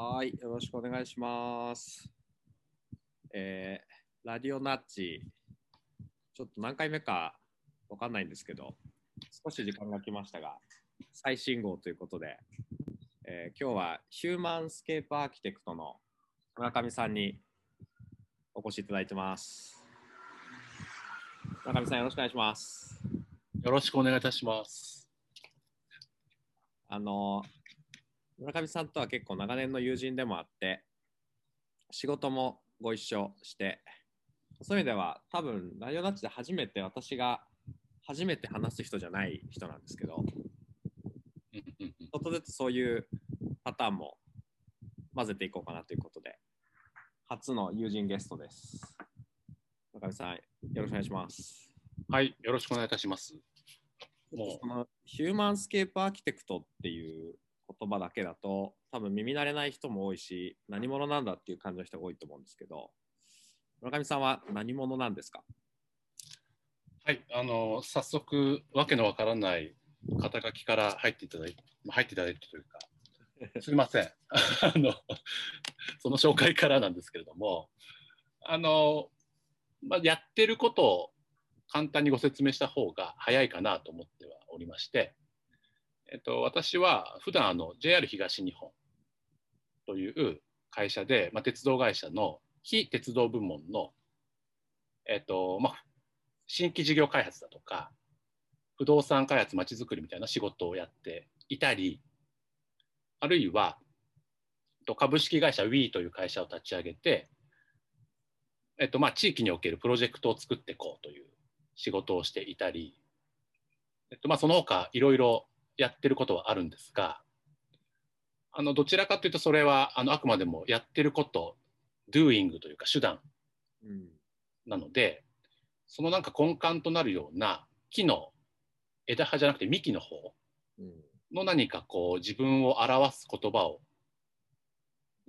はい、よろしくお願いします。えーラディオナッチ、ちょっと何回目かわかんないんですけど、少し時間が来ましたが、最新号ということで、えー今日はヒューマンスケープアーキテクトの村上さんにお越しいただいてます。村上さん、よろしくお願いします。よろしくお願いいたします。あの村上さんとは結構長年の友人でもあって仕事もご一緒してそういう意味では多分ラジオナッチで初めて私が初めて話す人じゃない人なんですけどちょっとずつそういうパターンも混ぜていこうかなということで初の友人ゲストです村上さんよろしくお願いしますはい、よろしくお願いいたします。もそのヒューマンスケープアーキテクトっていう言葉だけだと多分耳慣れない人も多いし何者なんだっていう感じの人が多いと思うんですけど村上さんは何者なんですか？う、はい、あの早速わけのわからない肩書きから入っていただいて、まあ入っていただいてというか、すみません。あのその紹介からなんですけれども、あのまあ、やってることを簡単にご説明した方が早いかなと思ってはおりまして、えっと、私は普段あの JR 東日本という会社で、まあ、鉄道会社の非鉄道部門の、えっとまあ、新規事業開発だとか不動産開発まちづくりみたいな仕事をやっていたりあるいは株式会社 WE という会社を立ち上げて、えっとまあ、地域におけるプロジェクトを作っていこうという仕事をしていたり、えっとまあ、その他いろいろやってることはあるんですがあのどちらかというとそれはあのあくまでもやってること doing というか手段うん。なのでそのなんか根幹となるような木の枝葉じゃなくて幹の方うん。の何かこう自分を表す言葉を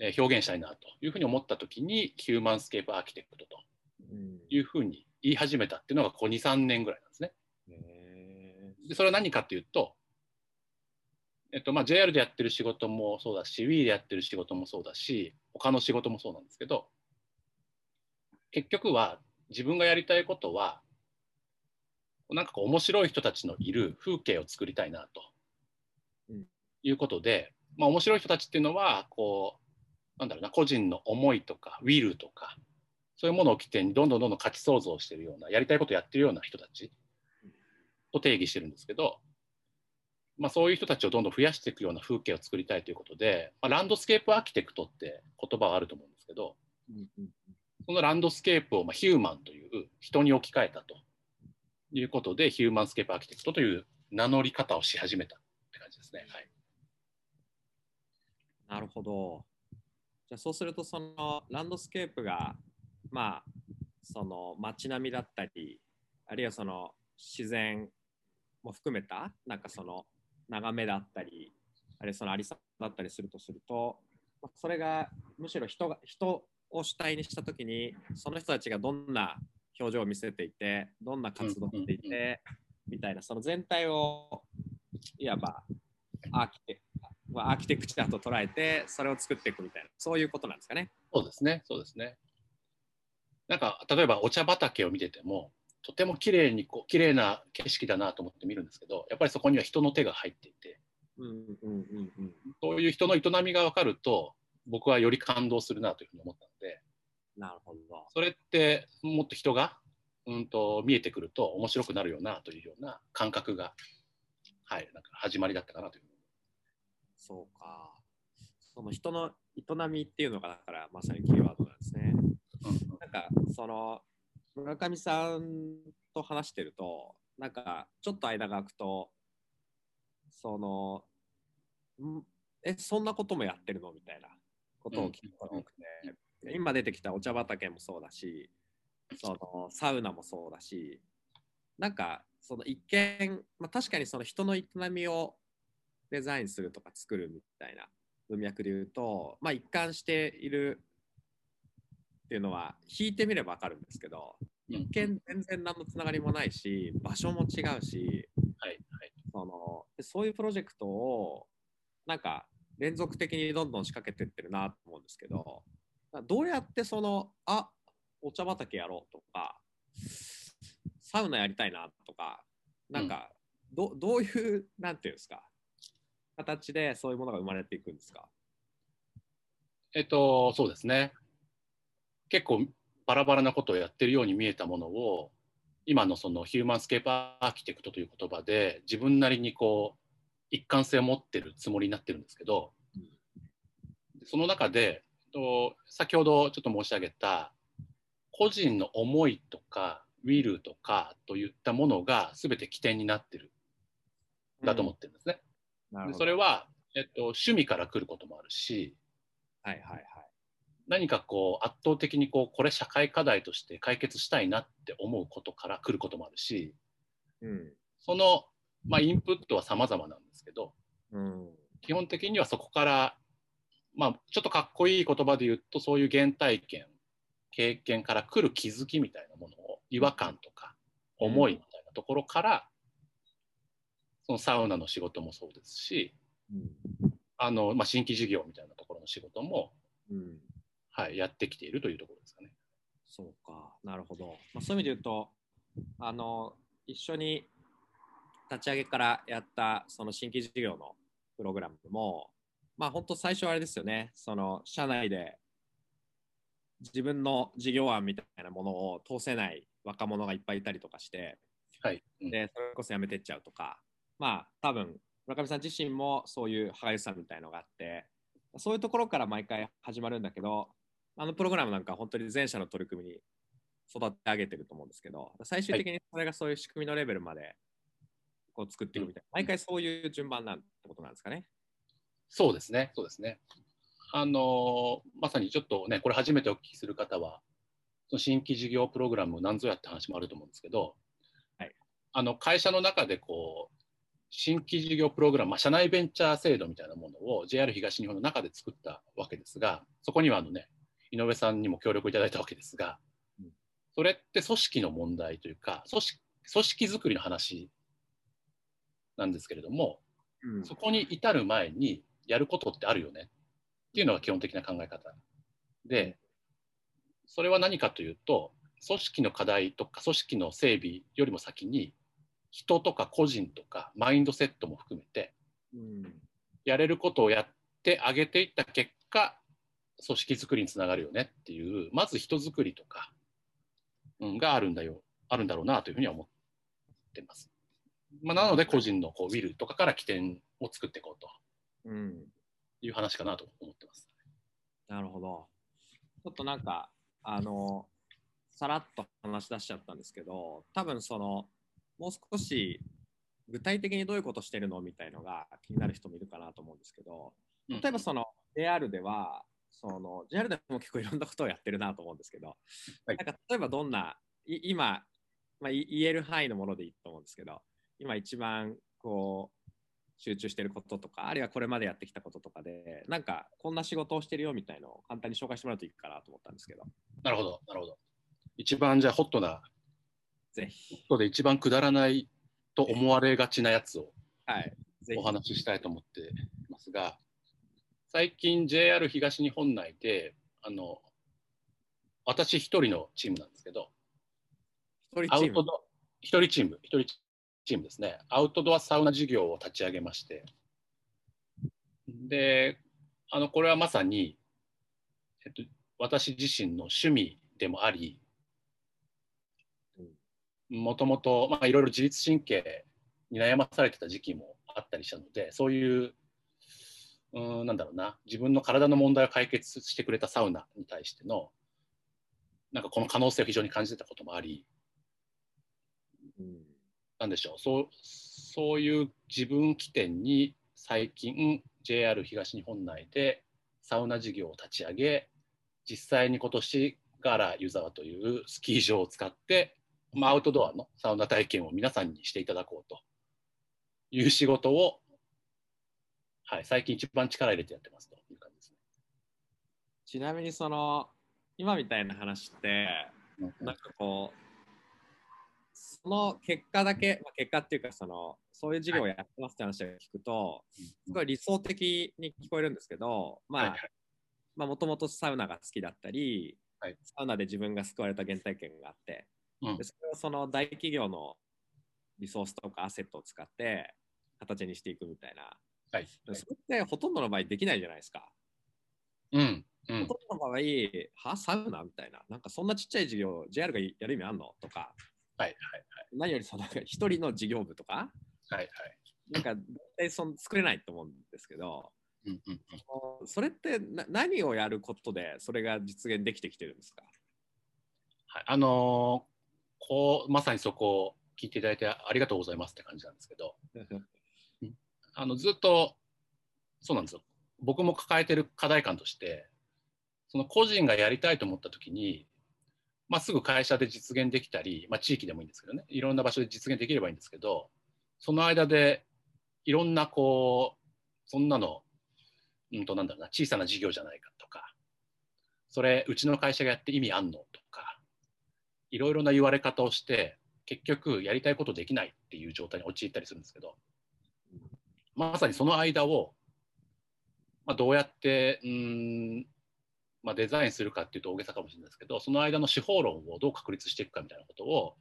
えー表現したいなというふうに思った時にヒューマンスケープアーキテクトとうん。いうふうに言い始めたっていうのがここ23年ぐらいなんですね。へでそれは何かというと、えっとまあ、JR でやってる仕事もそうだし WE でやってる仕事もそうだし他の仕事もそうなんですけど結局は自分がやりたいことはなんかこう面白い人たちのいる風景を作りたいなと、うん。いうことで、まあ、面白い人たちっていうのはこうなんだろうな個人の思いとかウィルとかそういうものを起点にどんどんどんどん価値創造してるようなやりたいことをやってるような人たちと定義してるんですけど、まあ、そういう人たちをどんどん増やしていくような風景を作りたいということで、まあ、ランドスケープアーキテクトって言葉はあると思うんですけどそのランドスケープをまあヒューマンという人に置き換えたということでヒューマンスケープアーキテクトという名乗り方をし始めたって感じですね。はい、なるほど。じゃあそうするとそのランドスケープがまあその街並みだったりあるいはその自然も含めたなんかその眺めだったりあるいはそのありさだったりするとするとまあそれがむしろ人が人を主体にしたときにその人たちがどんな表情を見せていてどんな活動をしていてみたいなその全体をいわばアーキテまあアーキテクチャと捉えてそれを作っていくみたいなそういうことなんですかね。そうですね、そうですね。なんか例えばお茶畑を見ててもとても綺麗にこう綺麗な景色だなと思って見るんですけどやっぱりそこには人の手が入っていてうんうんうんうん。そういう人の営みが分かると僕はより感動するなというふうに思ったのでなるほど。それってもっと人が、うん、と見えてくると面白くなるよなというような感覚が、はい、なんか始まりだったかなというそうか。その人の営みっていうのがだからまさにキーワードなんですね。うんなんかその村上さんと話してるとなんかちょっと間が空くとそのんえそんなこともやってるの？みたいなことを聞くことが多くて、今出てきたお茶畑もそうだしそのサウナもそうだしなんかその一見、まあ、確かにその人の営みをデザインするとか作るみたいな文脈で言うと、まあ、一貫しているっていうのは引いてみれば分かるんですけどうん。一見全然何のつながりもないし場所も違うしはいはい。そのでそういうプロジェクトをなんか連続的にどんどん仕掛けてってるなと思うんですけどどうやってそのあお茶畑やろうとかサウナやりたいなとかなんかど,、どういうなんていうんですか形でそういうものが生まれていくんですか？えっとそうですね結構バラバラなことをやってるように見えたものを今のそのヒューマンスケープアーキテクトという言葉で自分なりにこう一貫性を持ってるつもりになってるんですけどその中でと先ほどちょっと申し上げた個人の思いとかウィルとかといったものが全て起点になってるだと思ってるんですね。うん、でそれは、えっと、趣味から来ることもあるし、はいはいはい、何かこう圧倒的にこうこれ社会課題として解決したいなって思うことから来ることもあるし、うん、その、まあ、インプットは様々なんですけど、うん、基本的にはそこからまあ、ちょっとかっこいい言葉で言うとそういう原体験経験から来る気づきみたいなものを違和感とか思いみたいなところから、そのサウナの仕事もそうですし、あのまあ、新規事業みたいなところの仕事も、はい、やってきているというところですかね。そうか。なるほど、まあ、そういう意味で言うとあの一緒に立ち上げからやったその新規事業のプログラムもまあ本当最初はあれですよね、その社内で自分の事業案みたいなものを通せない若者がいっぱいいたりとかして、はい。うん、でそれこそ辞めてっちゃうとか、まあ多分村上さん自身もそういう歯がゆさみたいのがあって、そういうところから毎回始まるんだけど、あのプログラムなんか本当に前者の取り組みに育て上げてると思うんですけど、最終的にそれがそういう仕組みのレベルまでこう作っていくみたいな、毎回そういう順番なんてことなんですかね。そうですね、そうですね。あのまさにちょっとね、これ初めてお聞きする方は、その新規事業プログラムなんぞやって話もあると思うんですけど、はい、あの会社の中でこう新規事業プログラム、まあ、社内ベンチャー制度みたいなものを JR 東日本の中で作ったわけですが、そこにはあの、ね、井上さんにも協力いただいたわけですが、うん、それって組織の問題というか組織、組織づくりの話なんですけれども、うん、そこに至る前に、やることってあるよね。っていうのが基本的な考え方。でそれは何かというと組織の課題とか組織の整備よりも先に人とか個人とかマインドセットも含めてやれることをやってあげていった結果組織づくりにつながるよねっていうまず人づくりとか、うん、があるんだよあるんだろうなというふうには思ってます。まあ、なので個人のこうウィルとかから起点を作っていこうとうん、いう話かなと思ってます。なるほど。ちょっとなんか、あの、さらっと話し出しちゃったんですけど、多分その、もう少し具体的にどういうことしてるのみたいのが気になる人もいるかなと思うんですけど、例えばその JR では、その JR でも結構いろんなことをやってるなと思うんですけど、はい、なんか例えばどんな、今、まあ、言える範囲のものでいいと思うんですけど、今一番こう集中してることとか、あるいはこれまでやってきたこととかで、なんかこんな仕事をしてるよみたいのを簡単に紹介してもらうといいかなと思ったんですけど。なるほど、なるほど。一番じゃあホットな、ぜひ。ホットで一番くだらないと思われがちなやつを、はい、お話ししたいと思っていますが、最近 JR 東日本内で、あの、私一人のチームなんですけど、一人チーム？一人チーム、一人チームですね、アウトドアサウナ事業を立ち上げまして、で、あのこれはまさに、えっと、私自身の趣味でもあり、もともといろいろ自律神経に悩まされてた時期もあったりしたので、そういう、うん、なんだろうな、自分の体の問題を解決してくれたサウナに対しての、なんかこの可能性を非常に感じてたこともあり、うんなんでしょう。そうそういう自分起点に最近 JR 東日本内でサウナ事業を立ち上げ実際に今年ガーラ湯沢というスキー場を使って、まあ、アウトドアのサウナ体験を皆さんにしていただこうという仕事を、はい、最近一番力入れてやってますと。いう感じですね。ちなみにその今みたいな話って、なんかこうその結果だけ、まあ、結果っていうかそのそういう事業をやってますって話を聞くと、すごい理想的に聞こえるんですけど、まあ、もともとサウナが好きだったり、はい。サウナで自分が救われた原体験があって、うん。でそれをその大企業のリソースとかアセットを使って形にしていくみたいな、はい。でそれってほとんどの場合できないじゃないですか。うん。うん。ほとんどの場合、はサウナみたいな、なんかそんなちっちゃい事業、JR がやる意味あんの？とか、はい何よりその一人の事業部とか、はいはい。はいなんか絶対その作れないと思うんですけど、うんうんうん。それってな何をやることでそれが実現できてきてるんですか？はい、あのーこうまさにそこを聞いていただいてありがとうございますって感じなんですけどあのずっとそうなんですよ。僕も抱えてる課題感としてその個人がやりたいと思った時に、まあ、すぐ会社で実現できたり、まあ、地域でもいいんですけどね。いろんな場所で実現できればいいんですけどその間でいろんなこうそんなの、うんとなんだろうな小さな事業じゃないかとかそれうちの会社がやって意味あんのとかいろいろな言われ方をして結局やりたいことできないっていう状態に陥ったりするんですけどまさにその間を、まあ、どうやってうーん、まあ、デザインするかっていうと大げさかもしれないですけどその間の手法論をどう確立していくかみたいなことを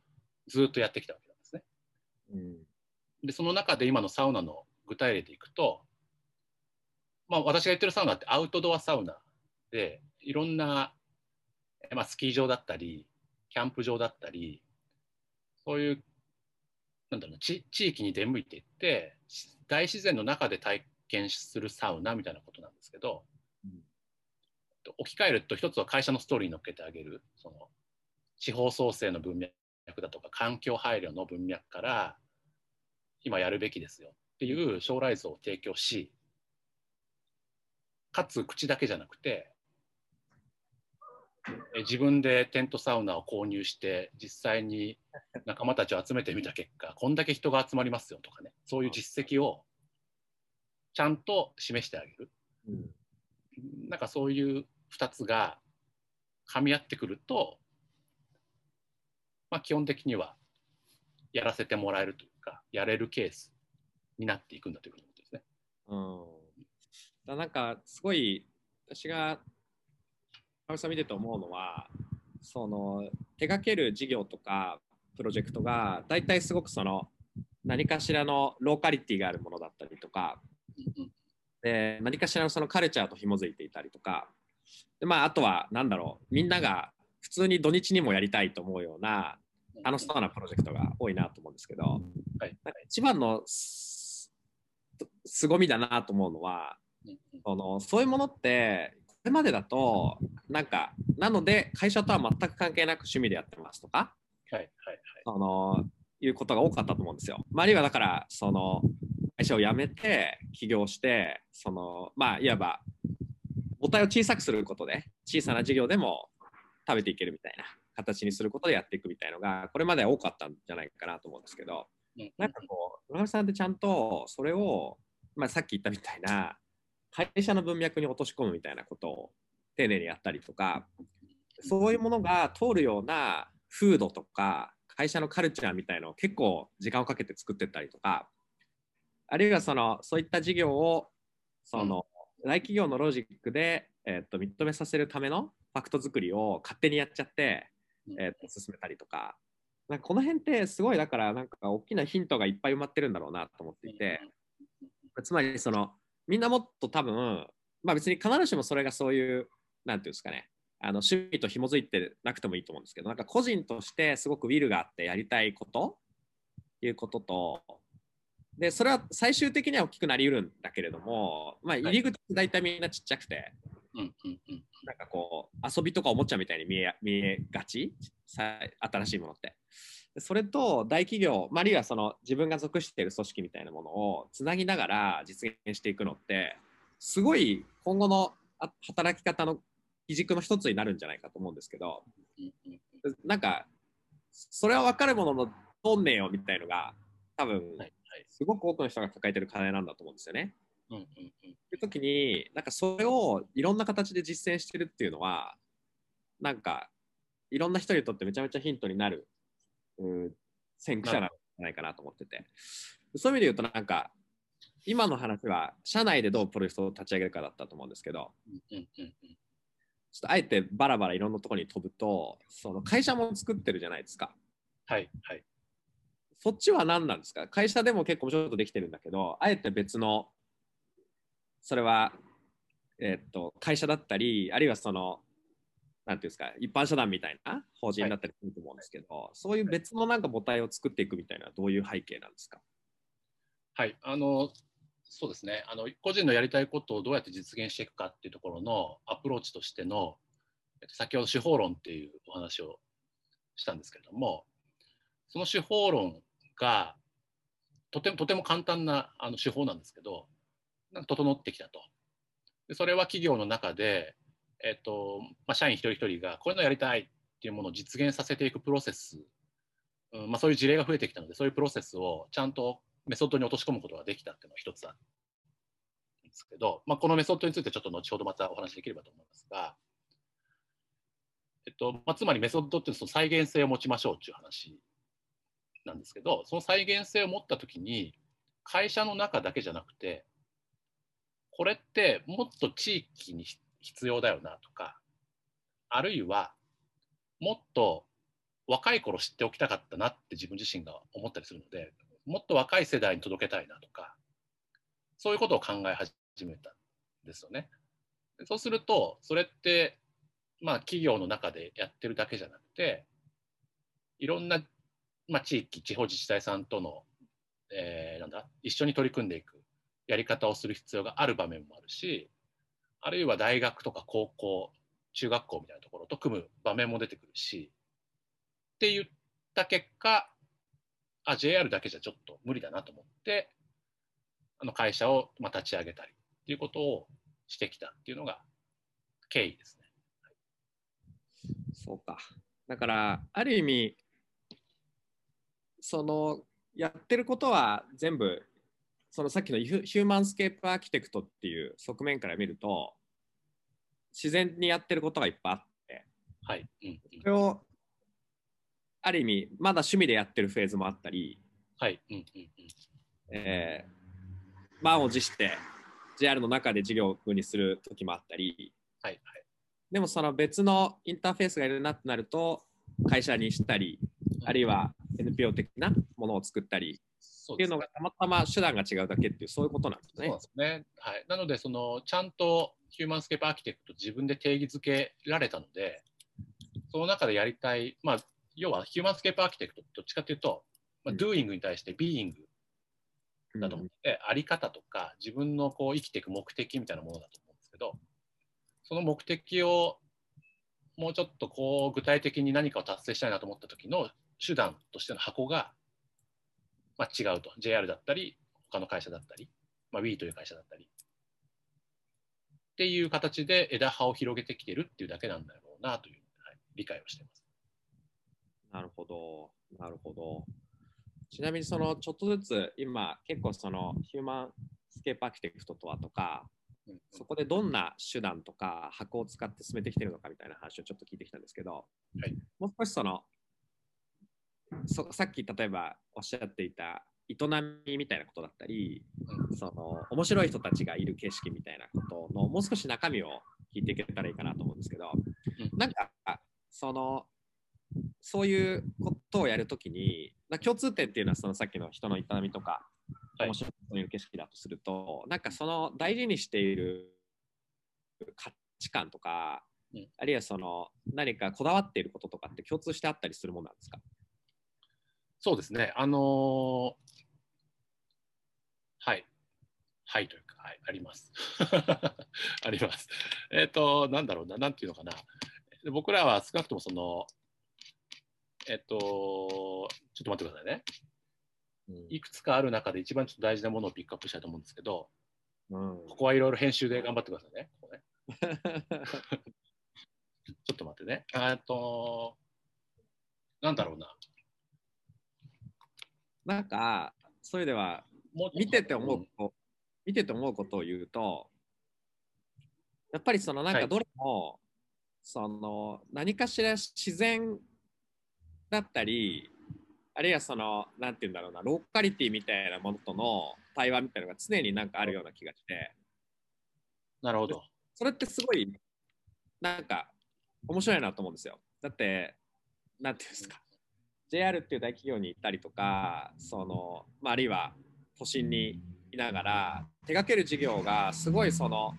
ずっとやってきたわけなんですね。うんでその中で今のサウナの具体例でいくと、まあ、私が言ってるサウナってアウトドアサウナでいろんな、えまあ、スキー場だったりキャンプ場だったりそういうなんだろうな地地域に出向いていって大自然の中で体験するサウナみたいなことなんですけど、うん。置き換えると一つは会社のストーリーに乗っけてあげるその地方創生の文脈だとか環境配慮の文脈から今やるべきですよっていう将来像を提供しかつ口だけじゃなくてえ自分でテントサウナを購入して実際に仲間たちを集めてみた結果こんだけ人が集まりますよとかねそういう実績をちゃんと示してあげる。うん。なんかそういう2つが噛み合ってくると、まあ、基本的にはやらせてもらえるというかやれるケースになっていくんだということですね。うん、だなんかすごい私がさん見てて思うのはその手掛ける事業とかプロジェクトが大体すごくその何かしらのローカリティがあるものだったりとかうんで何かしらのそのカルチャーと紐づいていたりとかで、まあ、あとは何だろうみんなが普通に土日にもやりたいと思うような楽しそうなプロジェクトが多いなと思うんですけど、はい。一番のす凄みだなと思うのはそのそういうものってこれまでだとなんかなので会社とは全く関係なく趣味でやってますとかはいはいそのいうことが多かったと思うんですよ。まあ、あるいはだからその会社を辞めて起業してそのまあいわば母体を小さくすることで小さな事業でも食べていけるみたいな形にすることでやっていくみたいのがこれまでは多かったんじゃないかなと思うんですけどはい。なんかこう村上さんってちゃんとそれを、まあ、さっき言ったみたいな会社の文脈に落とし込むみたいなことを丁寧にやったりとかそういうものが通るような風土とか会社のカルチャーみたいのを結構時間をかけて作っていったりとかあるいはそのそういった事業をその、大企業のロジックで、えっと認めさせるためのファクト作りを勝手にやっちゃって、えっと進めたりとかなんかこの辺ってすごいだからなんか大きなヒントがいっぱい埋まってるんだろうなと思っていてつまりそのみんなもっと多分まあ別に必ずしもそれがそういうなんていうんですかね。あの趣味と紐づいてなくてもいいと思うんですけどなんか個人としてすごくウィルがあってやりたいこということとでそれは最終的には大きくなりうるんだけれども、まあ、入り口大体みんなちっちゃくて、うんうんうん。なんかこう遊びとかおもちゃみたいに見え見えがち？さ新しいものって。でそれと大企業、まあ、あるいはその自分が属している組織みたいなものをつなぎながら実現していくのってすごい今後のあ働き方の基軸の一つになるんじゃないかと思うんですけどなんかそれは分かるものの通んねえよみたいのが多分すごく多くの人が抱えてる課題なんだと思うんですよね。うんうんうんいう時になんかそれをいろんな形で実践してるっていうのはなんかいろんな人にとってめちゃめちゃヒントになるうん先駆者なんじゃないかなと思ってて。そういう意味で言うとなんか今の話は社内でどうプロジェクトを立ち上げるかだったと思うんですけどちょっとあえてバラバラいろんなところに飛ぶとその会社も作ってるじゃないですか。はいはい。そっちは何なんですか？会社でも結構ちょっとできてるんだけどあえて別のそれはえっと会社だったりあるいはそのなんていうんですか一般社団みたいな法人だったりすると思うんですけど、そういう別のなんか母体を作っていくみたいなどういう背景なんですか？はい、あのそうですね。あの個人のやりたいことをどうやって実現していくかっていうところのアプローチとしてのえっと先ほど手法論っていうお話をしたんですけれどもその手法論がとてもとても簡単なあの手法なんですけどなんか整ってきたと。でそれは企業の中で、えっとまあ、社員一人一人がこういうのやりたいっていうものを実現させていくプロセス、うんまあ、そういう事例が増えてきたのでそういうプロセスをちゃんとメソッドに落とし込むことができたっていうのが一つあるんですけど、まあ、このメソッドについてちょっと後ほどまたお話しできればと思いますが、えっとまあ、つまりメソッドっていうその再現性を持ちましょうっていう話なんですけどその再現性を持った時に会社の中だけじゃなくてこれってもっと地域に必必要だよなとかあるいはもっと若い頃知っておきたかったなって自分自身が思ったりするのでもっと若い世代に届けたいなとかそういうことを考え始めたんですよね。そうするとそれってまあ企業の中でやってるだけじゃなくていろんな、まあ、地域地方自治体さんとの、えーなんだ一緒に取り組んでいくやり方をする必要がある場面もあるしあるいは大学とか高校中学校みたいなところと組む場面も出てくるしって言った結果あ JR だけじゃちょっと無理だなと思ってあの会社をまあ立ち上げたりっていうことをしてきたっていうのが経緯ですね。そうか。だから、ある意味、その、やってることは全部、そのさっきのヒューマンスケープアーキテクトっていう側面から見ると、自然にやってることがいっぱいあって、はい。それを、ある意味、まだ趣味でやってるフェーズもあったり、はい。えー満を持して JR の中で事業にする時もあったり、はいはい。でもその別のインターフェースがいるなってなると会社にしたりあるいは NPO 的なものを作ったりっていうのがたまたま手段が違うだけっていうそういうことなんですねそう。ですね。はい。なので、その、ちゃんとヒューマンスケープアーキテクト自分で定義づけられたので、その中でやりたい、まあ、要はヒューマンスケープアーキテクトどっちかというと、まあ、うん doing に対して being だと思って、あり方とか自分のこう生きていく目的みたいなものだと思うんですけど、その目的をもうちょっとこう具体的に何かを達成したいなと思った時の手段としての箱が、まあ、違うと。JR だったり他の会社だったり、まあ、Wii という会社だったり。っていう形で枝葉を広げてきてるっていうだけなんだろうなという、はい、理解をしています。なるほど、なるほど。ちなみにそのちょっとずつ今結構そのヒューマンスケープアーキテクトとはとかうん。そこでどんな手段とか箱を使って進めてきてるのかみたいな話をちょっと聞いてきたんですけど、はい。もう少しそのそさっき例えばおっしゃっていた営みみたいなことだったり、その面白い人たちがいる景色みたいなことのもう少し中身を聞いていけたらいいかなと思うんですけど、うん。なんかそのそういうことをやるときにな共通点っていうのはそのさっきの人の営みとか、はい。面白い人のいる景色だとするとなんかその大事にしている価値観とか、うん。あるいはその何かこだわっていることとかって共通してあったりするものなんですか？そうですね。あのーはい。はいというか、はい、あります。あります。えっ、と、なんだろうな、なんていうのかな。僕らは少なくともその、えっ、と、ちょっと待ってくださいね。いくつかある中で一番ちょっと大事なものをピックアップしたいと思うんですけど、うんここはいろいろ編集で頑張ってくださいね。ここね ちょっと待ってね。えっと、なんだろうな。なんかそれでは見てて思うこと、見てて思うことを言うと、やっぱりそのなんはい。かどれも、その何かしら自然だったり、あるいはそのなんて言うんだろうなローカリティみたいなものとの対話みたいなのが常になんかあるような気がして。なるほど。それってすごいなんか面白いなと思うんですよ。だってなんていうんですか JR っていう大企業に行ったりとかその、まあ、あるいは都心にいながら手掛ける事業がすごいその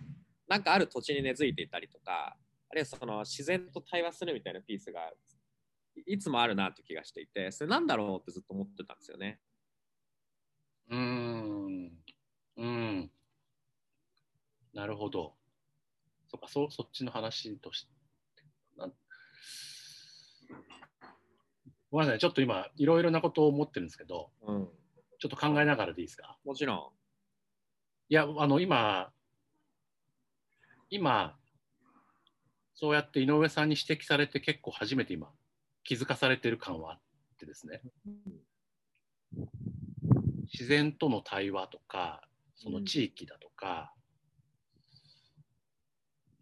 なんかある土地に根付いていたりとかあるいはその自然と対話するみたいなピースがいつもあるなって気がしていてそれなんだろうってずっと思ってたんですよね。うーん。うん。なるほど。そっか、そそっちの話として。なんごめんなさい、ちょっと今、いろいろなことを思ってるんですけど、うん、ちょっと考えながらでいいですか？もちろいや、あの、今、今、そうやって井上さんに指摘されて結構初めて今、気づかされてる感はあってですね。自然との対話とか、その地域だとか、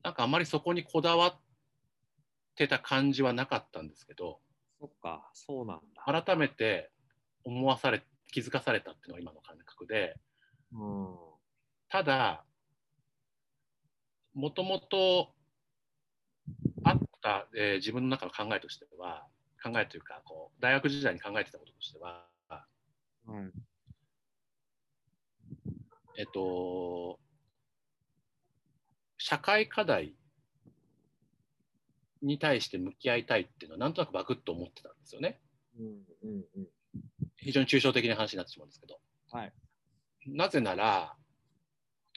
なんかあまりそこにこだわってた感じはなかったんですけど、んそっかそうなんだ。改めて思わされ、気づかされたっていうのが今の感覚で、うんただ、もともとあった、えー自分の中の考えとしては、考えというかこう、大学時代に考えてたこととしては、うんえっと、社会課題に対して向き合いたいっていうのは、なんとなくバクッと思ってたんですよね。うんうんうん非常に抽象的な話になってしまうんですけど。はいなぜなら、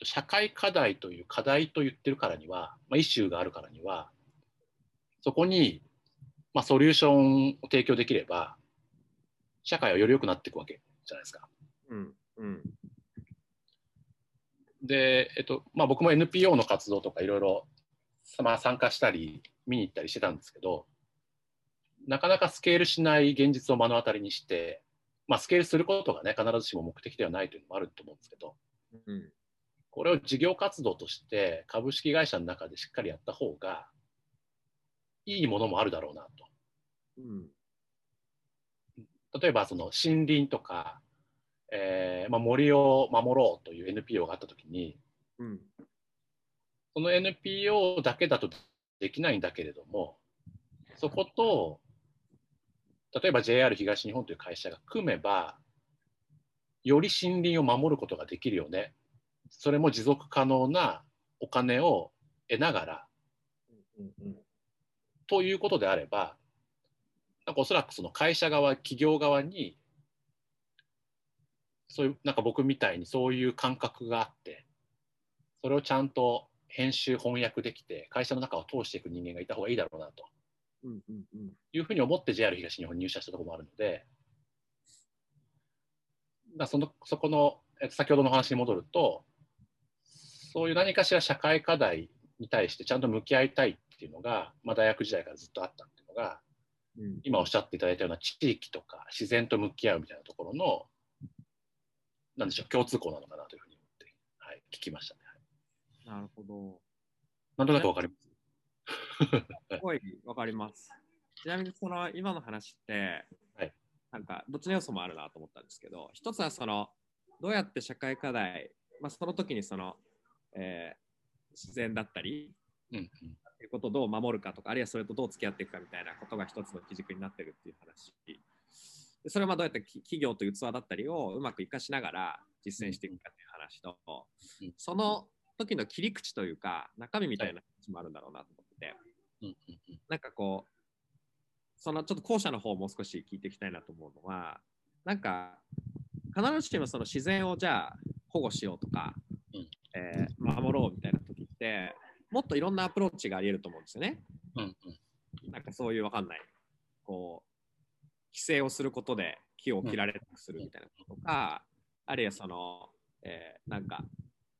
社会課題という課題と言ってるからには、まあ、イシューがあるからには、そこに、まあ、ソリューションを提供できれば、社会はより良くなっていくわけじゃないですか。うんうんで、えっとまあ、僕も NPO の活動とかいろいろ、まあ、参加したり見に行ったりしてたんですけどなかなかスケールしない現実を目の当たりにして、まあ、スケールすることがね必ずしも目的ではないというのもあると思うんですけどうん。これを事業活動として株式会社の中でしっかりやった方がいいものもあるだろうなと。うん。例えばその森林とか、えーまあ、森を守ろうという NPO があった時にうん。その NPO だけだとできないんだけれども、そこと、例えば JR 東日本という会社が組めば、より森林を守ることができるよね。それも持続可能なお金を得ながら、うんうんということであれば、なんかおそらくその会社側、企業側に、そういう、なんか僕みたいにそういう感覚があって、それをちゃんと編集、翻訳できて、会社の中を通していく人間がいた方がいいだろうなと。うんうんうん。いうふうに思って JR 東日本に入社したところもあるので、だそのそこの、えっと、先ほどの話に戻ると、そういう何かしら社会課題に対してちゃんと向き合いたいっていうのが、まあ、大学時代からずっとあったっていうのが、うん。今おっしゃっていただいたような地域とか自然と向き合うみたいなところの、なんでしょう、共通項なのかなというふうに思って、はい、聞きました。ね。なるほど。なんとなくわかります。すごいわかります。ちなみにその今の話って、はいなんかどっちの要素もあるなと思ったんですけど、一つはそのどうやって社会課題、まあ、その時にその、えー自然だったり、うんうんっていうことをどう守るかとか、あるいはそれとどう付き合っていくかみたいなことが一つの基軸になってるっていう話。でそれはまあどうやってき企業という器だったりをうまく活かしながら実践していくかっていう話と、うんその時の切り口というか、中身みたいな話もあるんだろうなと思ってて、うんうんうん。なんかこう、そのちょっと後者の方をもう少し聞いていきたいなと思うのは、なんか必ずしもその自然をじゃあ保護しようとか、うん。えー守ろうみたいな時って、もっといろんなアプローチがあり得ると思うんですよね。うんうん。なんかそういうわかんない、こう、規制をすることで木を切られなくするみたいなこととか、あるいはその、えーなんか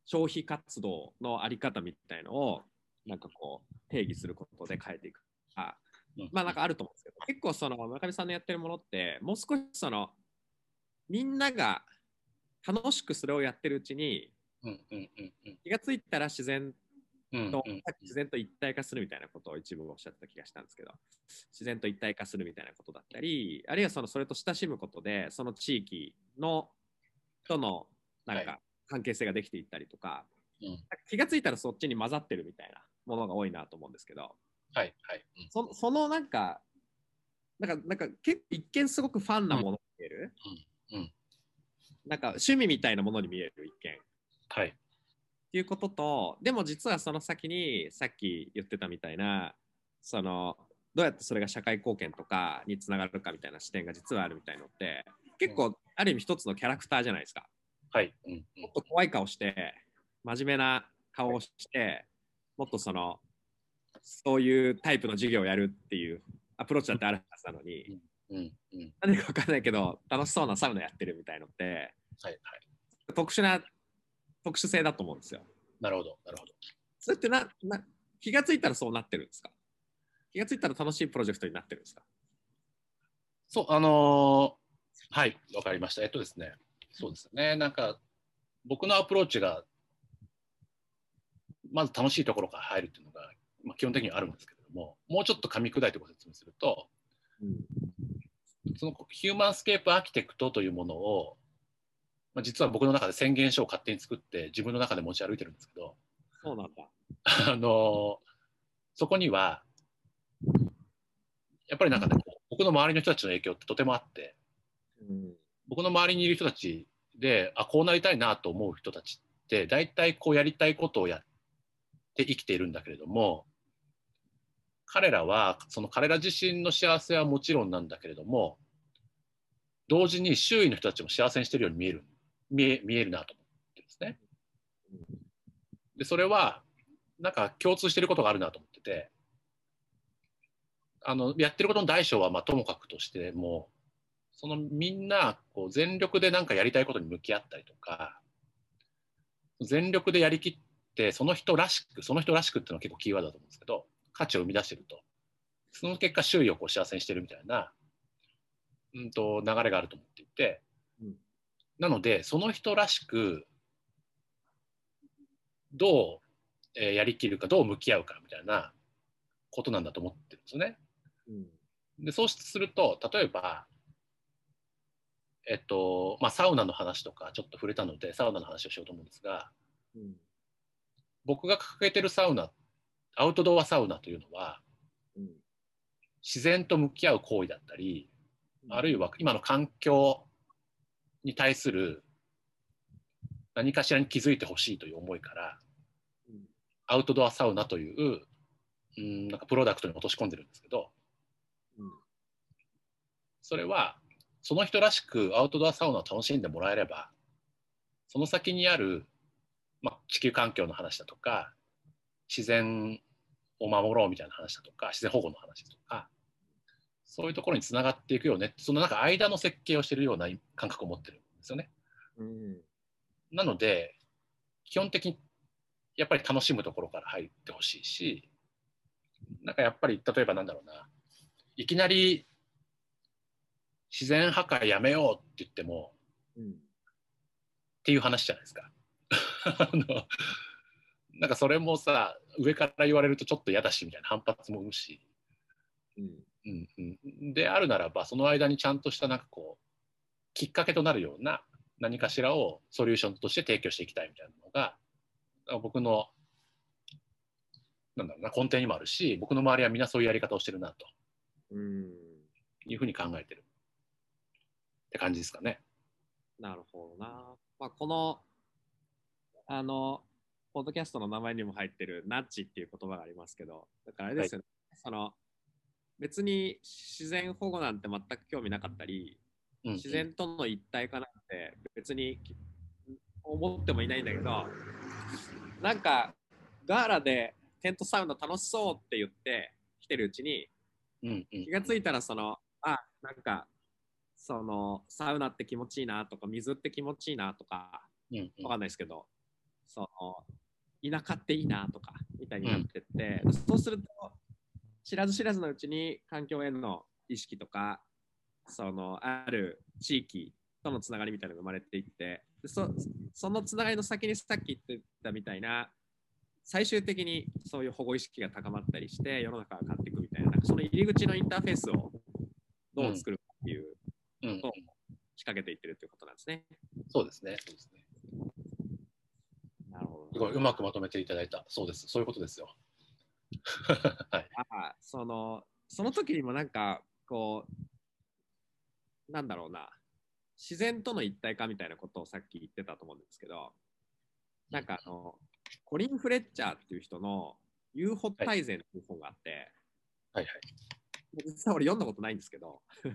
消費活動のあり方みたいのを、なんかこう、定義することで変えていく。とか、うん。まあなんかあると思うんですけど、結構その村上さんのやってるものって、もう少しその、みんなが楽しくそれをやってるうちに、気がついたら自然と、自然と一体化するみたいなことを一部おっしゃってた気がしたんですけど自然と一体化するみたいなことだったりあるいはそのそれと親しむことでその地域のとのなんかは関係性ができていったりとか、うん気がついたらそっちに混ざってるみたいなものが多いなと思うんですけどはいはい。うんそそのなんかなんかなんか結構一見すごくファンなものに見える、うんうんなんか趣味みたいなものに見える一見。はい。っていうこととでも実はその先にさっき言ってたみたいなそのどうやってそれが社会貢献とかにつながるかみたいな視点が実はあるみたいのって結構ある意味一つのキャラクターじゃないですか。はい。うんうんもっと怖い顔して真面目な顔をしてもっとそのそういうタイプの授業をやるっていうアプローチだってあるはずなのにうんうん。何か分かんないけど楽しそうなサウナやってるみたいのってはいはい。特殊な特殊性だと思うんですよ。なるほど、なるほど。それってなな気がついたらそうなってるんですか？気がついたら楽しいプロジェクトになってるんですか？そう、あのーはい、わかりました。えっとですね、そうですね、なんか、僕のアプローチが、まず楽しいところから入るっていうのが、まあ、基本的にはあるんですけれども、もうちょっと噛み砕いてご説明すると、そのヒューマンスケープアーキテクトというものを、まあ、実は僕の中で宣言書を勝手に作って自分の中で持ち歩いてるんですけど、そうなんだ。あのそこには、やっぱりなんかね、僕の周りの人たちの影響ってとてもあって、うん僕の周りにいる人たちで、あ、こうなりたいなと思う人たちって、大体こうやりたいことをやって生きているんだけれども、彼らは、その彼ら自身の幸せはもちろんなんだけれども、同時に周囲の人たちも幸せにしてるように見える、見え見えるなと思ってですね。で、それは、なんか共通してることがあるなと思ってて、あの、やってることの大小はまあともかくとしても、そのみんなこう全力でなんかやりたいことに向き合ったりとか、全力でやりきって、その人らしく、その人らしくっていうのは結構キーワードだと思うんですけど、価値を生み出してると。その結果、周囲をこう幸せにしてるみたいな、うんと、流れがあると思っていて、うんなので、その人らしく、どう、えーやりきるか、どう向き合うかみたいなことなんだと思ってるんですよね。うんでそうすると例えばえっとまあサウナの話とかちょっと触れたのでサウナの話をしようと思うんですがうん。僕が掲げてるサウナアウトドアサウナというのはうん。自然と向き合う行為だったりあるいは今の環境に対する何かしらに気づいてほしいという思いからうん。アウトドアサウナといううんなんかプロダクトに落とし込んでるんですけどうん。それはその人らしくアウトドアサウナを楽しんでもらえればその先にある、まあ、地球環境の話だとか自然を守ろうみたいな話だとか自然保護の話だとかそういうところにつながっていくよねそのなんか間の設計をしているような感覚を持ってるんですよね。うんなので基本的にやっぱり楽しむところから入ってほしいしなんかやっぱり例えばなんだろうないきなり自然破壊やめようって言ってもうん。っていう話じゃないですか。あのなんかそれもさ上から言われるとちょっと嫌だしみたいな反発も生むし、うん。うんうん、であるならばその間にちゃんとしたなんかこうきっかけとなるような何かしらをソリューションとして提供していきたいみたいなのが僕のなんだろうな根底にもあるし僕の周りはみんなそういうやり方をしてるなと。うん。いうふうに考えてるって感じですかね。なるほどな。まあ、この、あの、ポッドキャストの名前にも入ってるナッチっていう言葉がありますけど、だからあれですよね、その、別に自然保護なんて全く興味なかったり、うん自然との一体化なんて別に思ってもいないんだけど、なんか、ガーラでテントサウナ楽しそうって言って来てるうちに、うんうん気がついたらそのあなんかそのサウナって気持ちいいなとか水って気持ちいいなとかうんうん。わかんないですけどその田舎っていいなとかみたいになってって、そうすると知らず知らずのうちに環境への意識とかそのある地域とのつながりみたいなのが生まれていってでそそのつながりの先にさっき言ってたみたいな最終的にそういう保護意識が高まったりして世の中が変わっていくみたいななんかその入り口のインターフェースをどう作るかっていううんそう仕掛けていってるっていうことなんですね。そうですね。そうですね。なるほすごいうまくまとめていただいた。そうです。そういうことですよ。はい。あそのその時にもなんかこうなんだろうな自然との一体化みたいなことをさっき言ってたと思うんですけどなんかあのコリン・フレッチャーっていう人の UFO 大全っていう本があって、はいはい。実は俺読んだことないんですけど、い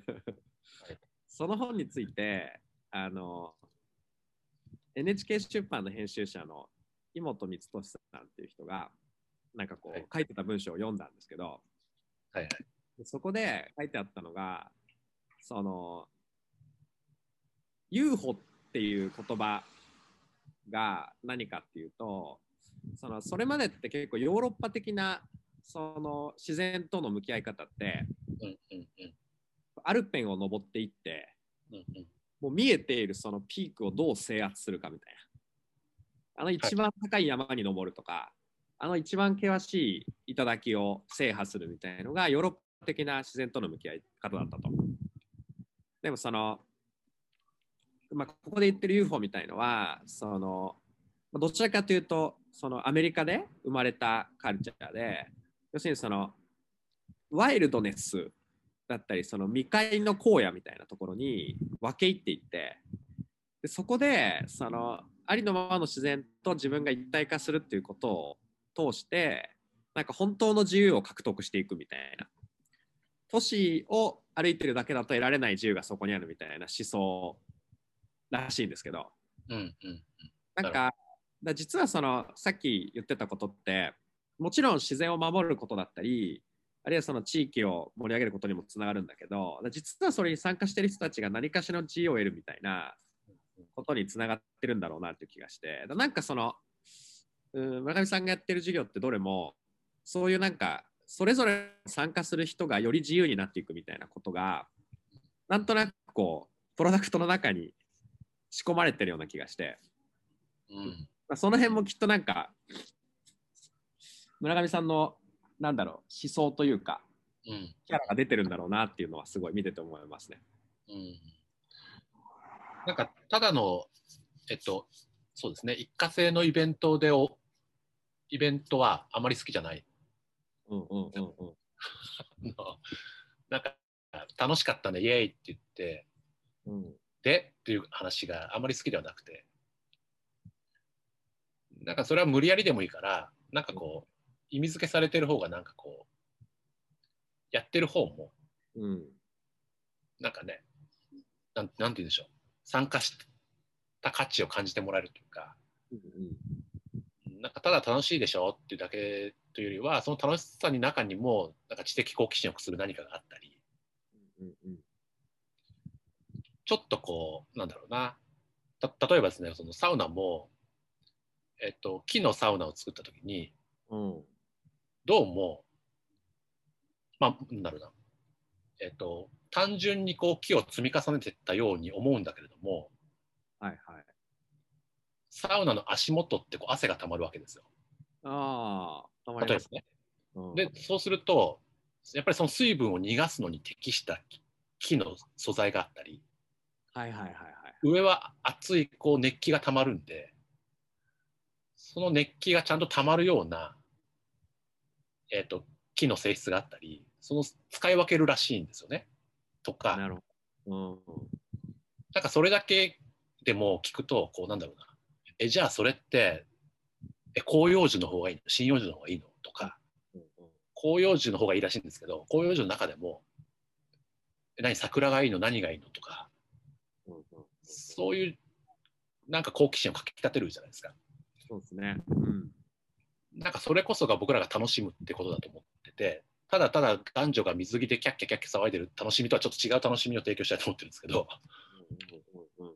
その本についてあの NHK 出版の編集者の井本光俊さんっていう人がなんかこう、はい書いてた文章を読んだんですけどはいはい。でそこで書いてあったのがその UFO っていう言葉が何かっていうとそのそれまでって結構ヨーロッパ的なその自然との向き合い方ってうんうんうん。アルペンを登っていって。もう見えているそのピークをどう制圧するかみたいなあの一番高い山に登るとか、あの一番険しい頂を制覇するみたいのがヨーロッパ的な自然との向き合い方だったと。でもその、まあ、ここで言ってる UFO みたいのはそのまあどちらかというとそのアメリカで生まれたカルチャーで要するにそのワイルドネスだったりその未開の荒野みたいなところに分け入っていってでそこでそのありのままの自然と自分が一体化するっていうことを通してなんか本当の自由を獲得していくみたいな。都市を歩いてるだけだと得られない自由がそこにあるみたいな思想らしいんですけど。うんうん。なんかだ実はそのさっき言ってたことってもちろん自然を守ることだったりあるいはその地域を盛り上げることにもつながるんだけど実はそれに参加してる人たちが何かしらの自由を得るみたいなことにつながってるんだろうなっていう気がしてだなんかそのうん村上さんがやってる授業ってどれもそういうなんかそれぞれ参加する人がより自由になっていくみたいなことがなんとなくこうプロダクトの中に仕込まれてるような気がして。うん。まあ、その辺もきっとなんか村上さんのなんだろう思想というかうん。キャラが出てるんだろうなっていうのはすごい見てて思いますね。うん。なんか、ただの、えっと、そうですね、一過性のイベントでお、イベントはあまり好きじゃない。うんうんうんうん。なんか、楽しかったね、イエーイって言って、うんでっていう話があまり好きではなくて、なんかそれは無理やりでもいいから、なんかこう、意味付けされてる方がなんかこう、やってる方も、うん。なんかね、なんなんて言うんでしょう、参加した価値を感じてもらえるというか、うんなんかただ楽しいでしょっていうだけというよりは、その楽しさに中にも、なんか知的好奇心をくする何かがあったり、うんうん。ちょっとこう、なんだろうな、た例えばですね、そのサウナも、えっと、木のサウナを作った時に、うんどうも、まあ、なんだろうな、えっと、単純にこう木を積み重ねていったように思うんだけれども、はいはい。サウナの足元ってこう汗がたまるわけですよ。ああ、たまりますね。うんで、そうすると、やっぱりその水分を逃がすのに適した木の素材があったり、はいはいはいはい。上は熱いこう熱気がたまるんで、その熱気がちゃんとたまるような、えっ、と、木の性質があったり、その使い分けるらしいんですよね。とか、なるほど。なんかそれだけでも聞くと、こうなんだろうな。え、じゃあそれって、え、広葉樹の方がいいの？針葉樹の方がいいの？とか、うんうん。広葉樹の方がいいらしいんですけど、広葉樹の中でも、え何、桜がいいの？何がいいの？とか、うんうんそういうなんか好奇心をかき立てるじゃないですか。そうですね。うんなんかそれこそが僕らが楽しむってことだと思ってて、ただただ男女が水着でキャッキャキャッキャ騒いでる楽しみとはちょっと違う楽しみを提供したいと思ってるんですけど、うんうんうん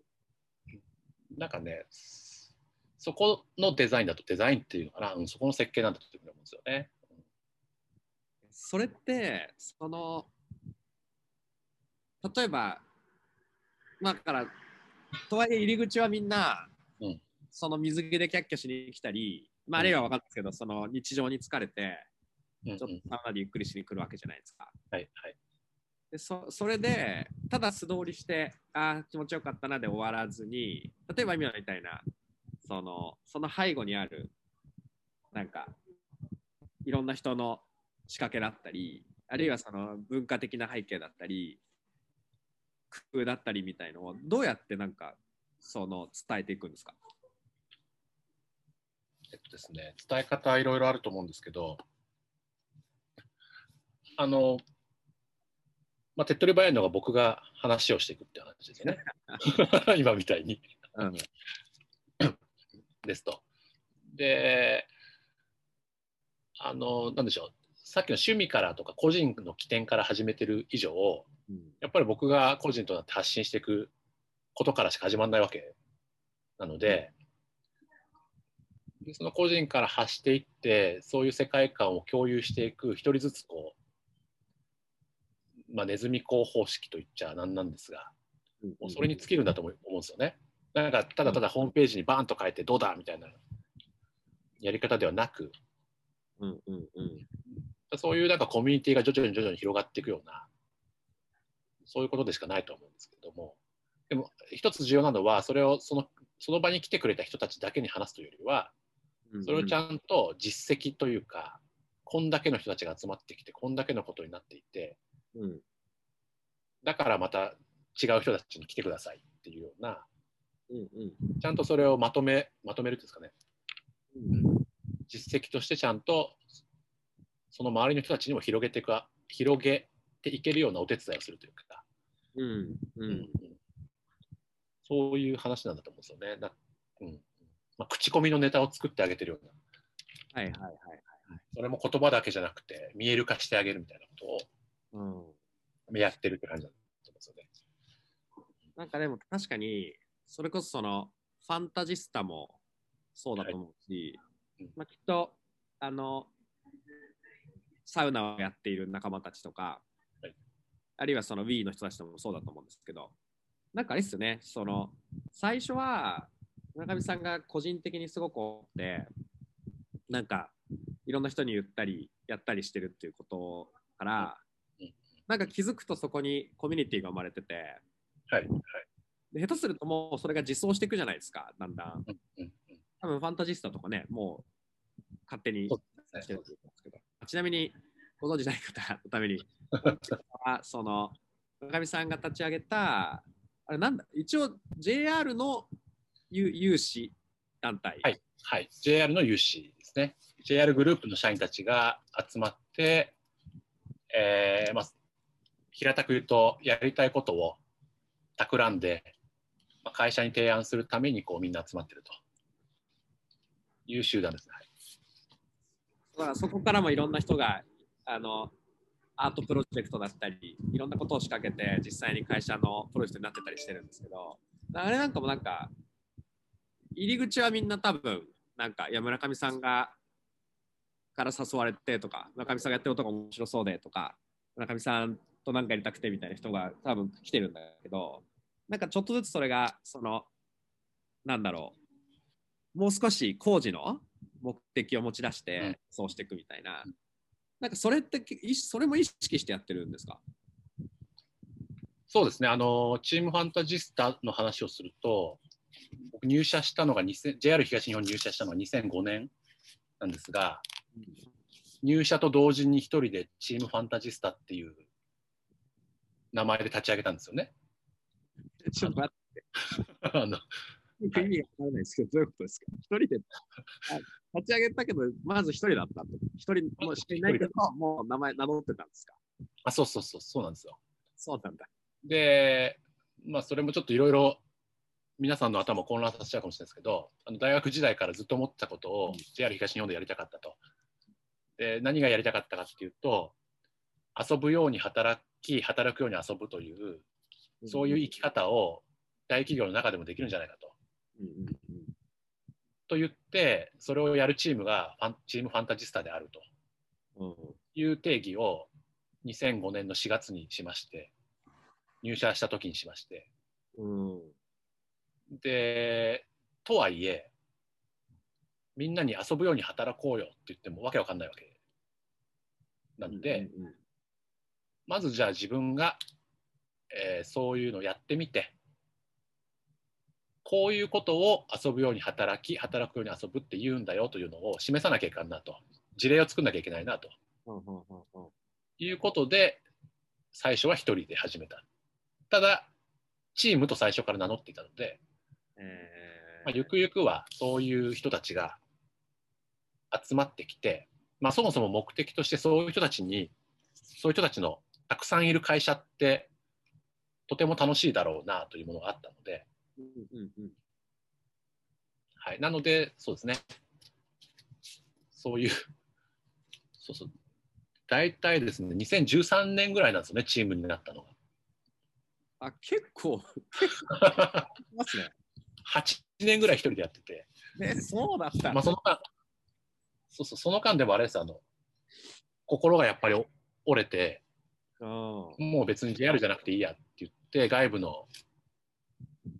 なんかね、そこのデザインだとデザインっていうのかな、うん、そこの設計なんだと思うんですよね。それってその例えばまあだからとはいえ入り口はみんな、うんその水着でキャッキャしに来たりまあ、あるいは分かんないですけど、その日常に疲れて、ちょっとサウナでゆっくりしに来るわけじゃないですか。はいはい。でそそれで、ただ素通りして、ああ、気持ちよかったなで終わらずに、例えば今みたいな、そのその背後にある、なんか、いろんな人の仕掛けだったり、あるいはその文化的な背景だったり、工夫だったりみたいのを、どうやってなんか、その伝えていくんですか？えっとですね、伝え方いろいろあると思うんですけど、あの、まあ、手っ取り早いのが僕が話をしていくっていう話ですよね。今みたいに。うん。ですと。で、あの、なんでしょう、さっきの趣味からとか個人の起点から始めてる以上、うんやっぱり僕が個人となって発信していくことからしか始まらないわけなので、でその個人から発していって、そういう世界観を共有していく、一人ずつこう、まあ、ネズミ講方式といっちゃなんなんですが、もうそれに尽きるんだと思うんですよね。なんかただただホームページにバーンと書いてどうだみたいなやり方ではなく、うんうんうんそういうなんかコミュニティが徐々に徐々に広がっていくような、そういうことでしかないと思うんですけども、でも一つ重要なのは、それをそのその場に来てくれた人たちだけに話すというよりは、うん。それをちゃんと実績というか、こんだけの人たちが集まってきて、こんだけのことになっていて、うん。だからまた違う人たちに来てくださいっていうような、うんうん。ちゃんとそれをまとめ、まとめるんですかね、うん。実績としてちゃんとその周りの人たちにも広げていく広げていけるようなお手伝いをするというか、うんうん。そういう話なんだと思うんですよね。だうんまあ、口コミのネタを作ってあげてるような、はいはいはいそれも言葉だけじゃなくて見える化してあげるみたいなことうん。をやってるって感じだと思うんですよね。なんかでも確かにそれこそそのファンタジスタもそうだと思うし、はい。うん。まあ、きっとあのサウナをやっている仲間たちとか、はい。あるいはその Wii の人たちともそうだと思うんですけどなんかあれですよねその最初は村上さんが個人的にすごく多くてなんかいろんな人に言ったりやったりしてるっていうことから、うん。なんか気づくとそこにコミュニティが生まれててはい、はい。で下手するともうそれが実装していくじゃないですかだんだん。多分ファンタジスタとかねもう勝手にしてるんですけど。ちなみにご存知ない方 のためにあ その村上さんが立ち上げたあれなんだ一応 JR の有有志団体、はい。はい、JR の有志ですね。JR グループの社員たちが集まって、えーまあ、平たく言うと、やりたいことを企んで、まあ、会社に提案するためにこうみんな集まってると。いう集団ですね。はい。だからそこからもいろんな人があのアートプロジェクトだったりいろんなことを仕掛けて実際に会社のプロジェクトになってたりしてるんですけどあれなんかもなんか入り口はみんな多分なんかいや村上さんがから誘われてとか村上さんがやってることが面白そうでとか村上さんと何かやりたくてみたいな人が多分来てるんだけどなんかちょっとずつそれがそのなんだろうもう少し工事の目的を持ち出しうん。てそうしていくみたいな、なんかそれっていそれも意識してやってるんですか？そうですね。あの、チームファンタジスタの話をすると、僕入社したのが2000 JR 東日本入社したのが2005年なんですが、入社と同時に一人でチームファンタジスタっていう名前で立ち上げたんですよね。ちょっと待あのって、意味がわからないですけど、どういうことですか？一人であ 立ち上げたけど、まず一人だったって一人もしかいないけど、もう名前名乗ってたんですか？あそうそうそう、そうなんですよ。そうなんだ。で、まあ、それもちょっといろいろ皆さんの頭を混乱させちゃうかもしれないですけど、あの大学時代からずっと思ってたことを JR 東日本でやりたかったと。で、何がやりたかったかっていうと、遊ぶように働き、働くように遊ぶという、そういう生き方を大企業の中でもできるんじゃないかと。うんうんうん。と言って、それをやるチームがファンチームファンタジスタであると。うんいう定義を2005年の4月にしまして、入社した時にしまして、うんで、とはいえ、みんなに遊ぶように働こうよって言ってもわけわかんないわけなので、うんうんまずじゃあ自分が、えーそういうのをやってみてこういうことを遊ぶように働き働くように遊ぶって言うんだよというのを示さなきゃいけないなと。事例を作んなきゃいけないなと。うんうんうんうんいうことで最初は一人で始めた。ただチームと最初から名乗っていたので、えーまあ、ゆくゆくはそういう人たちが集まってきて、まあ、そもそも目的としてそういう人たちにそういう人たちのたくさんいる会社ってとても楽しいだろうなというものがあったので、うんうんうん。はい、なのでそうですね。そういうそうそう。大体ですね2013年ぐらいなんですよねチームになったのが。あ結構結構。ますね。8年ぐらい一人でやってて、ねそうだった。まあ、その間そうそうその間でもあれですあの心がやっぱりお折れてうんもう別に JR じゃなくていいやって言って外部の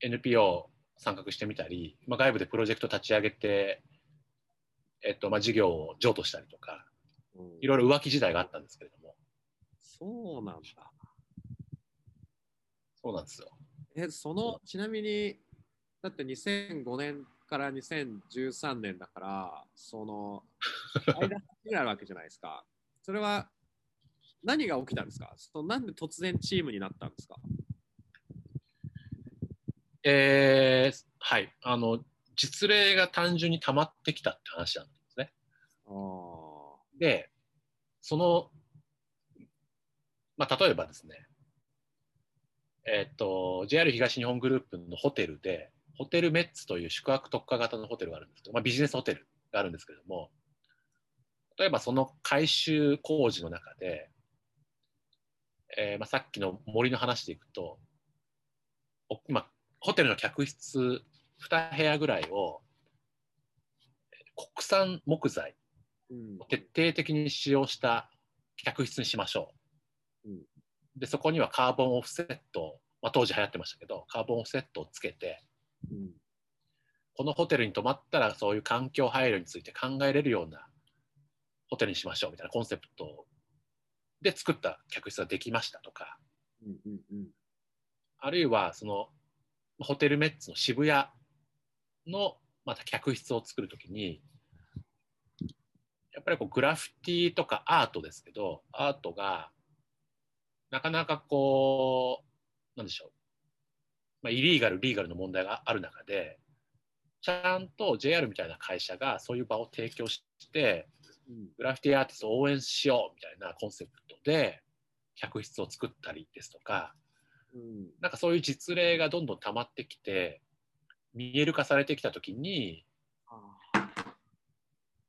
NPO 参画してみたり、まあ、外部でプロジェクト立ち上げて、えっとまあ、事業を譲渡したりとかうんいろいろ浮気時代があったんですけれどもそうなんだ。そうなんですよ。え、その、ちなみに、だって2005年から2013年だから、その、間になるわけじゃないですか。それは、何が起きたんですか？そのなんで突然チームになったんですか？えーはいあの実例が単純に溜まってきたって話なんですね。ああ。でその、まあ、例えばですねえっ、と JR 東日本グループのホテルでホテルメッツという宿泊特化型のホテルがあるんですけど、まあ、ビジネスホテルがあるんですけれども例えばその改修工事の中で、えーまあ、さっきの森の話でいくとお今ホテルの客室2部屋ぐらいをえー国産木材うん徹底的に使用した客室にしましょう。うんでそこにはカーボンオフセット、まあ、当時流行ってましたけどカーボンオフセットをつけてうん。このホテルに泊まったらそういう環境配慮について考えれるようなホテルにしましょうみたいなコンセプトで作った客室ができましたとか。うんうんうん。あるいはそのホテルメッツの渋谷のまた客室を作るときにやっぱりこうグラフィティとかアートですけどアートがなかなかこうなんでしょう、まあ、イリーガルリーガルの問題がある中でちゃんと JR みたいな会社がそういう場を提供してうん。グラフィティアーティストを応援しようみたいなコンセプトで客室を作ったりですとかうん。なんかそういう実例がどんどん溜まってきて見える化されてきた時にあ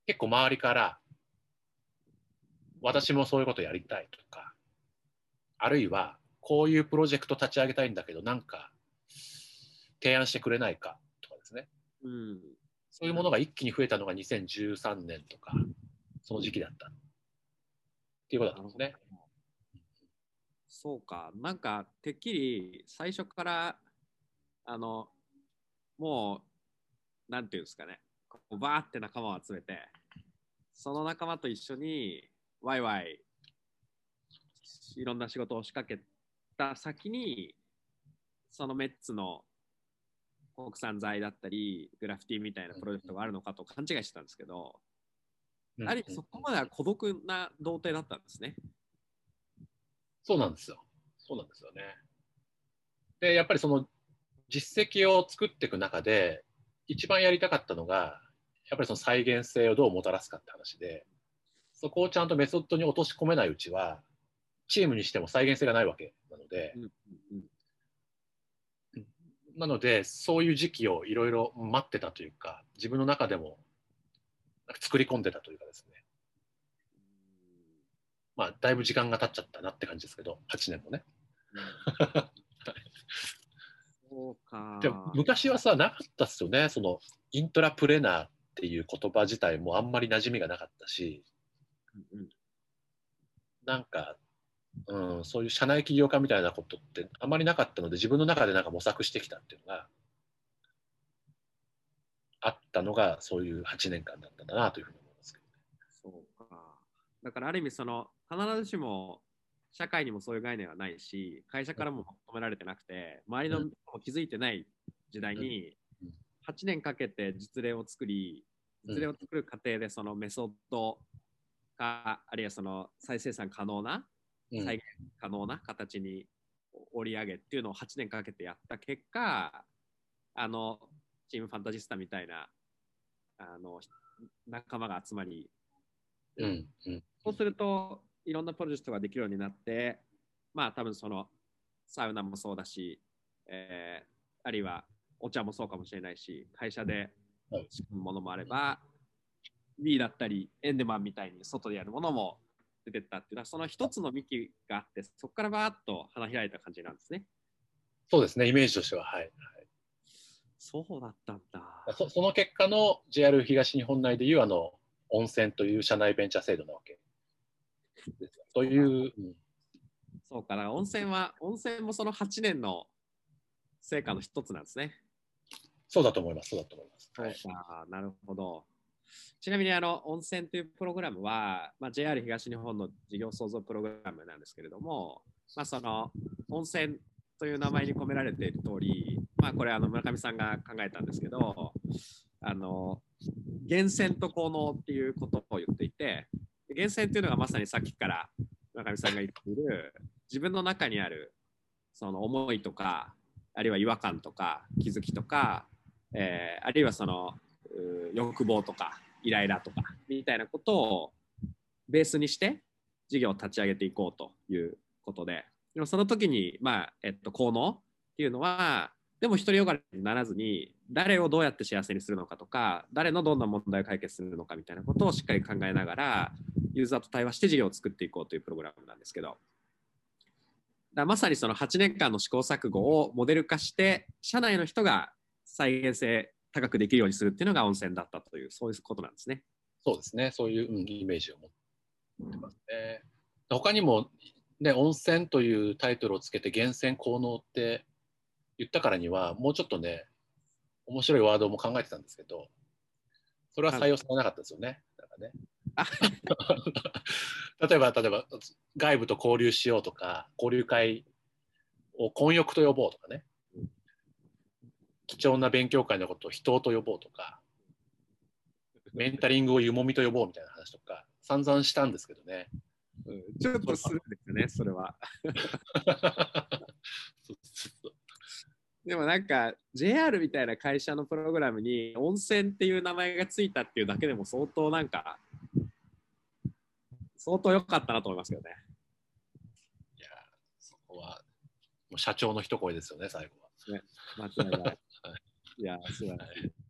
結構周りから私もそういうことやりたいとかあるいはこういうプロジェクト立ち上げたいんだけどなんか提案してくれないかとかですね。うん。そういうものが一気に増えたのが2013年とかその時期だったっていうことだったんですね。そうか、なんかてっきり最初からあのもうなんていうんですかね、こうバーって仲間を集めて、その仲間と一緒にワイワイいろんな仕事を仕掛けた先に、そのメッツの国産材だったり、グラフィティみたいなプロジェクトがあるのかと勘違いしてたんですけど、うんある意味そこまでは孤独な童貞だったんですね。そうなんですよ。そうなんですよね。で、やっぱりその実績を作っていく中で、一番やりたかったのが、やっぱりその再現性をどうもたらすかって話で、そこをちゃんとメソッドに落とし込めないうちは、チームにしても再現性がないわけなので、うんうんうんなので、そういう時期をいろいろ待ってたというか、自分の中でも作り込んでたというかですね、まあ、だいぶ時間が経っちゃったなって感じですけど、8年もね。そうか。でも昔はさなかったっすよね。そのイントラプレナーっていう言葉自体もあんまり馴染みがなかったし。うん。なんか、うん、そういう社内起業家みたいなことってあまりなかったので自分の中でなんか模索してきたっていうのがあったのがそういう8年間だったんだなというふうに思いますけど。そうか。だからある意味その必ずしも社会にもそういう概念はないし会社からも求められてなくて周りの人も気づいてない時代にうん8年かけて実例を作りうん実例を作る過程でそのメソッドかあるいはその再生産可能なうん再現可能な形に織り上げっていうのを8年かけてやった結果あのチームファンタジスタみたいなあの仲間が集まりうんうん。そうするといろんなプロジェクトができるようになってまあ多分そのサウナもそうだし、えーあるいはお茶もそうかもしれないし会社ではい。仕組むものもあれば B だったりエンデマンみたいに外でやるものも出てったっていうのはその一つの幹があってそこからバーッと花開いた感じなんですね。そうですね、イメージとしては。はいそうだったんだ。そその結果の JR 東日本内でいうあの温泉という社内ベンチャー制度なわけ。という、うんそうか、だから温泉は、温泉もその8年の成果の一つなんですね。そうだと思います。そうだと思います。はいか、なるほど。ちなみにあの温泉というプログラムは、まあ、JR 東日本の事業創造プログラムなんですけれども、まあ、その温泉という名前に込められている通り、まあ、これあの村上さんが考えたんですけど、あの源泉と効能っていうことを言っていて、源泉っていうのがまさにさっきから村上さんが言っている自分の中にあるその思いとか、あるいは違和感とか気づきとか、えーあるいはその欲望とかイライラとかみたいなことをベースにして事業を立ち上げていこうということで。でもその時に、まあえっと、効能っていうのはでも独りよがりにならずに誰をどうやって幸せにするのかとか誰のどんな問題を解決するのかみたいなことをしっかり考えながらユーザーと対話して事業を作っていこうというプログラムなんですけど。だまさにその8年間の試行錯誤をモデル化して社内の人が再現性高くできるようにするっていうのが温泉だったというそういうことなんですね。そうですね、そういう、うんイメージを持ってますね。他にも、ね、温泉というタイトルをつけて源泉効能って言ったからには、もうちょっとね、面白いワードも考えてたんですけど、それは採用されなかったですよね。なんかねあ 例えば、例えば、外部と交流しようとか、交流会を混浴と呼ぼうとかね、貴重な勉強会のことを人と呼ぼうとか、メンタリングを湯もみと呼ぼうみたいな話とか、散々したんですけどね。うんちょっとするんですよね、それは。でもなんか JR みたいな会社のプログラムに温泉っていう名前がついたっていうだけでも相当なんか相当良かったなと思いますけどね。いや、そこは、もう社長の一声ですよね、最後は。間違いない。いや、素晴らしい。